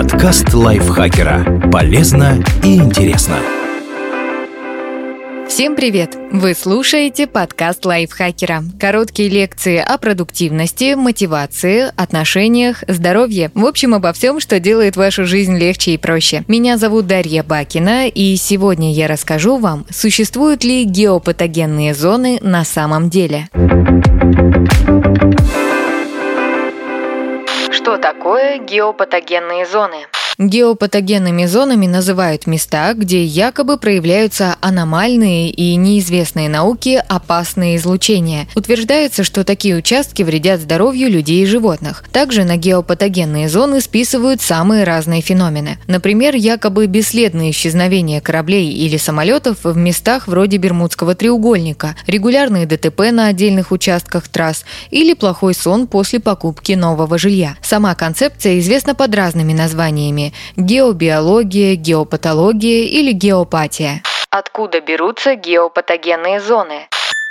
Подкаст лайфхакера. Полезно и интересно. Всем привет! Вы слушаете подкаст лайфхакера. Короткие лекции о продуктивности, мотивации, отношениях, здоровье. В общем, обо всем, что делает вашу жизнь легче и проще. Меня зовут Дарья Бакина, и сегодня я расскажу вам, существуют ли геопатогенные зоны на самом деле. Что такое геопатогенные зоны? Геопатогенными зонами называют места, где якобы проявляются аномальные и неизвестные науке опасные излучения. Утверждается, что такие участки вредят здоровью людей и животных. Также на геопатогенные зоны списывают самые разные феномены. Например, якобы бесследное исчезновение кораблей или самолетов в местах вроде Бермудского треугольника, регулярные ДТП на отдельных участках трасс или плохой сон после покупки нового жилья. Сама концепция известна под разными названиями геобиология, геопатология или геопатия. Откуда берутся геопатогенные зоны?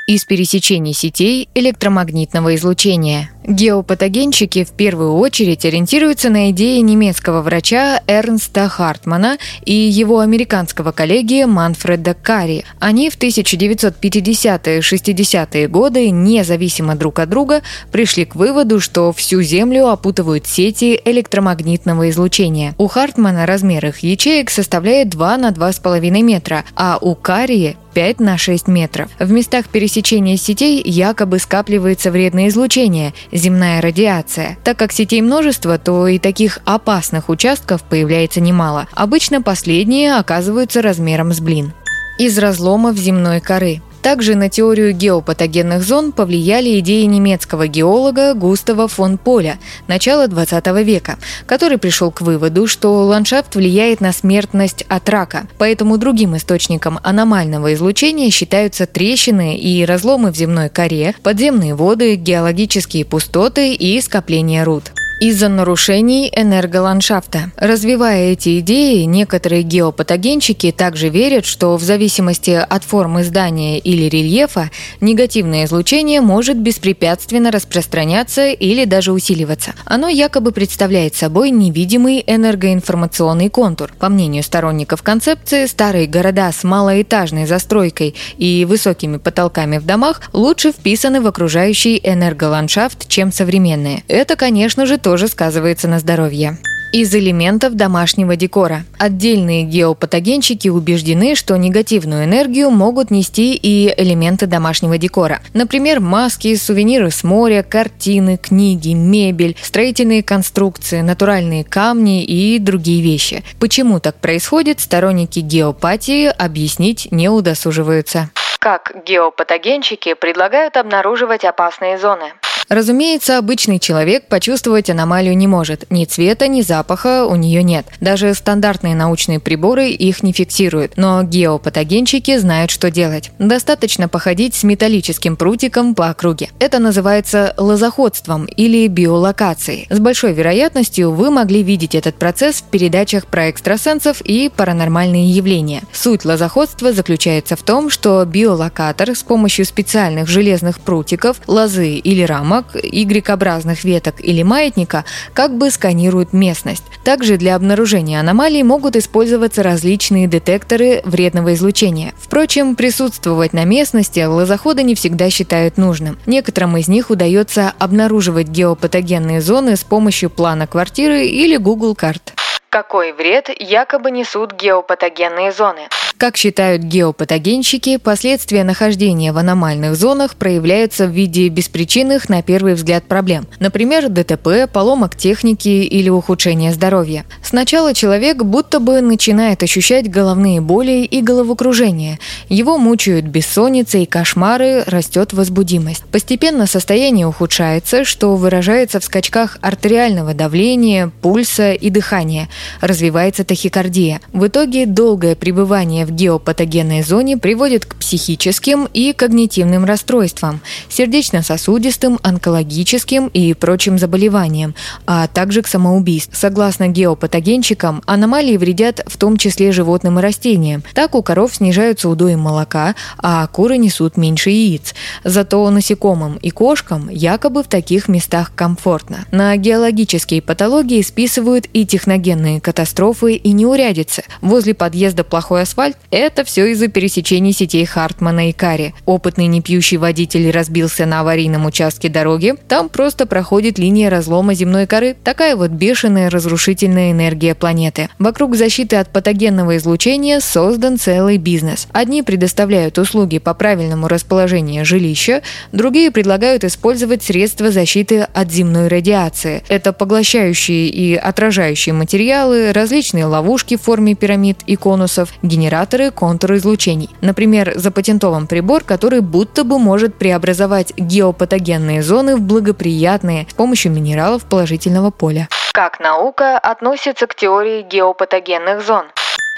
Из пересечений сетей электромагнитного излучения. Геопатогенщики в первую очередь ориентируются на идеи немецкого врача Эрнста Хартмана и его американского коллеги Манфреда Карри. Они в 1950-60-е годы, независимо друг от друга, пришли к выводу, что всю Землю опутывают сети электромагнитного излучения. У Хартмана размер их ячеек составляет 2 на 2,5 метра, а у Карри 5 на 6 метров. В местах пересечения сетей якобы скапливается вредное излучение, земная радиация. Так как сетей множество, то и таких опасных участков появляется немало. Обычно последние оказываются размером с блин из разломов земной коры. Также на теорию геопатогенных зон повлияли идеи немецкого геолога Густава фон Поля начала 20 века, который пришел к выводу, что ландшафт влияет на смертность от рака. Поэтому другим источником аномального излучения считаются трещины и разломы в земной коре, подземные воды, геологические пустоты и скопления руд из-за нарушений энерголандшафта. Развивая эти идеи, некоторые геопатогенщики также верят, что в зависимости от формы здания или рельефа негативное излучение может беспрепятственно распространяться или даже усиливаться. Оно якобы представляет собой невидимый энергоинформационный контур. По мнению сторонников концепции, старые города с малоэтажной застройкой и высокими потолками в домах лучше вписаны в окружающий энерголандшафт, чем современные. Это, конечно же, тоже сказывается на здоровье из элементов домашнего декора. Отдельные геопатогенщики убеждены, что негативную энергию могут нести и элементы домашнего декора. Например, маски, сувениры с моря, картины, книги, мебель, строительные конструкции, натуральные камни и другие вещи. Почему так происходит, сторонники геопатии объяснить не удосуживаются. Как геопатогенщики предлагают обнаруживать опасные зоны? Разумеется, обычный человек почувствовать аномалию не может. Ни цвета, ни запаха у нее нет. Даже стандартные научные приборы их не фиксируют. Но геопатогенщики знают, что делать. Достаточно походить с металлическим прутиком по округе. Это называется лозоходством или биолокацией. С большой вероятностью вы могли видеть этот процесс в передачах про экстрасенсов и паранормальные явления. Суть лозоходства заключается в том, что биолокатор с помощью специальных железных прутиков, лозы или рамок рамок, Y-образных веток или маятника как бы сканируют местность. Также для обнаружения аномалий могут использоваться различные детекторы вредного излучения. Впрочем, присутствовать на местности лозоходы не всегда считают нужным. Некоторым из них удается обнаруживать геопатогенные зоны с помощью плана квартиры или Google карт. Какой вред якобы несут геопатогенные зоны? Как считают геопатогенщики, последствия нахождения в аномальных зонах проявляются в виде беспричинных, на первый взгляд, проблем. Например, ДТП, поломок техники или ухудшения здоровья. Сначала человек будто бы начинает ощущать головные боли и головокружение. Его мучают бессонница и кошмары, растет возбудимость. Постепенно состояние ухудшается, что выражается в скачках артериального давления, пульса и дыхания. Развивается тахикардия. В итоге долгое пребывание в геопатогенной зоне приводят к психическим и когнитивным расстройствам, сердечно-сосудистым, онкологическим и прочим заболеваниям, а также к самоубийству. Согласно геопатогенщикам, аномалии вредят в том числе животным и растениям. Так у коров снижаются удои молока, а куры несут меньше яиц. Зато насекомым и кошкам якобы в таких местах комфортно. На геологические патологии списывают и техногенные катастрофы и неурядицы. Возле подъезда плохой асфальт – это все из-за пересечений сетей Хартмана и Кари. Опытный непьющий водитель разбился на аварийном участке дороги. Там просто проходит линия разлома земной коры. Такая вот бешеная разрушительная энергия планеты. Вокруг защиты от патогенного излучения создан целый бизнес. Одни предоставляют услуги по правильному расположению жилища, другие предлагают использовать средства защиты от земной радиации. Это поглощающие и отражающие материалы, различные ловушки в форме пирамид и конусов, генераторы контуроизлучений. Например, запатентован прибор, который будто бы может преобразовать геопатогенные зоны в благоприятные с помощью минералов положительного поля. Как наука относится к теории геопатогенных зон?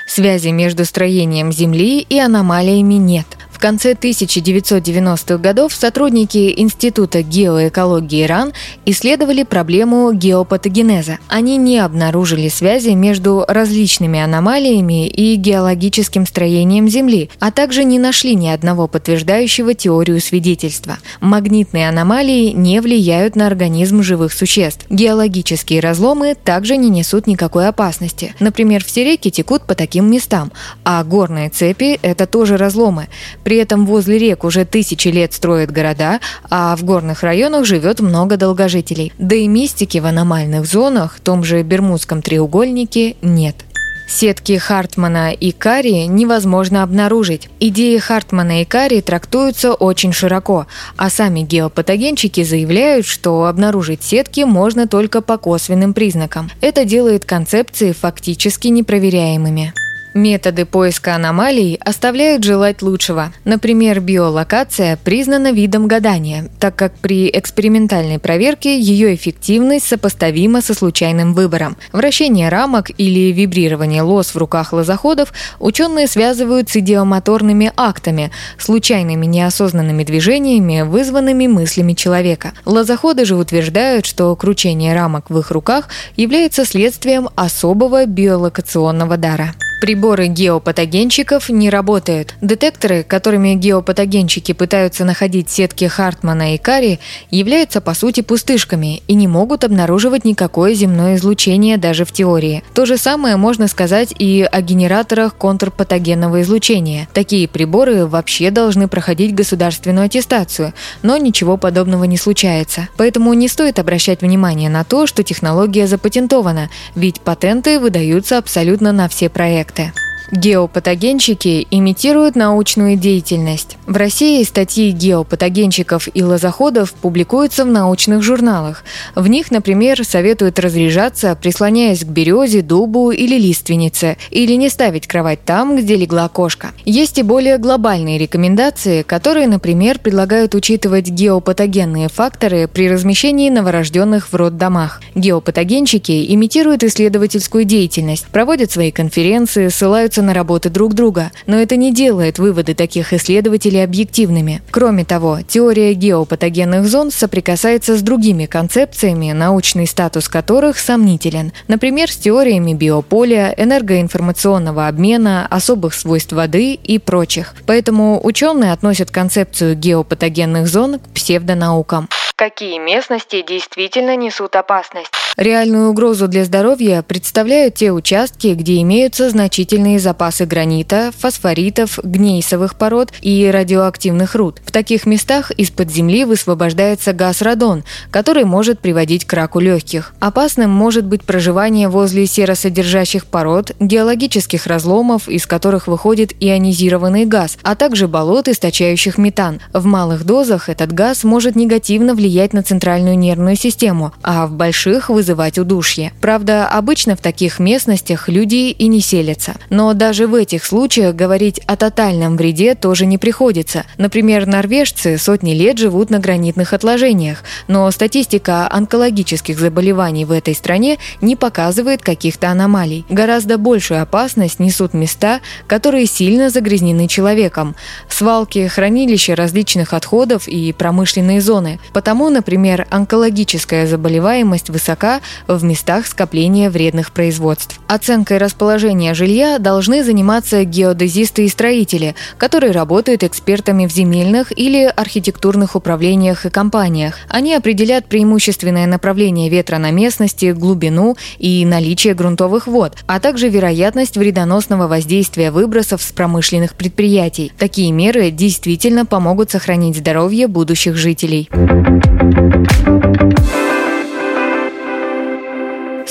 Связи между строением Земли и аномалиями нет конце 1990-х годов сотрудники Института геоэкологии РАН исследовали проблему геопатогенеза. Они не обнаружили связи между различными аномалиями и геологическим строением Земли, а также не нашли ни одного подтверждающего теорию свидетельства. Магнитные аномалии не влияют на организм живых существ. Геологические разломы также не несут никакой опасности. Например, все реки текут по таким местам, а горные цепи – это тоже разломы. При этом возле рек уже тысячи лет строят города, а в горных районах живет много долгожителей. Да и мистики в аномальных зонах, в том же Бермудском треугольнике, нет. Сетки Хартмана и Карри невозможно обнаружить. Идеи Хартмана и Карри трактуются очень широко, а сами геопатогенщики заявляют, что обнаружить сетки можно только по косвенным признакам. Это делает концепции фактически непроверяемыми. Методы поиска аномалий оставляют желать лучшего. Например, биолокация признана видом гадания, так как при экспериментальной проверке ее эффективность сопоставима со случайным выбором. Вращение рамок или вибрирование лос в руках лозоходов ученые связывают с идиомоторными актами, случайными неосознанными движениями, вызванными мыслями человека. Лозоходы же утверждают, что кручение рамок в их руках является следствием особого биолокационного дара. Приборы геопатогенщиков не работают. Детекторы, которыми геопатогенщики пытаются находить сетки Хартмана и Карри, являются по сути пустышками и не могут обнаруживать никакое земное излучение даже в теории. То же самое можно сказать и о генераторах контрпатогенного излучения. Такие приборы вообще должны проходить государственную аттестацию, но ничего подобного не случается. Поэтому не стоит обращать внимание на то, что технология запатентована, ведь патенты выдаются абсолютно на все проекты проекты. Геопатогенщики имитируют научную деятельность. В России статьи геопатогенщиков и лозоходов публикуются в научных журналах. В них, например, советуют разряжаться, прислоняясь к березе, дубу или лиственнице, или не ставить кровать там, где легла кошка. Есть и более глобальные рекомендации, которые, например, предлагают учитывать геопатогенные факторы при размещении новорожденных в роддомах. Геопатогенщики имитируют исследовательскую деятельность, проводят свои конференции, ссылаются ссылаются на работы друг друга, но это не делает выводы таких исследователей объективными. Кроме того, теория геопатогенных зон соприкасается с другими концепциями, научный статус которых сомнителен, например, с теориями биополя, энергоинформационного обмена, особых свойств воды и прочих. Поэтому ученые относят концепцию геопатогенных зон к псевдонаукам. Какие местности действительно несут опасность? Реальную угрозу для здоровья представляют те участки, где имеются значительные запасы гранита, фосфоритов, гнейсовых пород и радиоактивных руд. В таких местах из-под земли высвобождается газ радон, который может приводить к раку легких. Опасным может быть проживание возле серосодержащих пород, геологических разломов, из которых выходит ионизированный газ, а также болот, источающих метан. В малых дозах этот газ может негативно влиять влиять на центральную нервную систему, а в больших вызывать удушье. Правда, обычно в таких местностях люди и не селятся. Но даже в этих случаях говорить о тотальном вреде тоже не приходится. Например, норвежцы сотни лет живут на гранитных отложениях, но статистика онкологических заболеваний в этой стране не показывает каких-то аномалий. Гораздо большую опасность несут места, которые сильно загрязнены человеком. Свалки, хранилища различных отходов и промышленные зоны. Потому, например, онкологическая заболеваемость высока в местах скопления вредных производств. Оценкой расположения жилья должны заниматься геодезисты и строители, которые работают экспертами в земельных или архитектурных управлениях и компаниях. Они определят преимущественное направление ветра на местности, глубину и наличие грунтовых вод, а также вероятность вредоносного воздействия выбросов с промышленных предприятий. Такие меры действительно помогут сохранить здоровье будущих жителей. Thank you.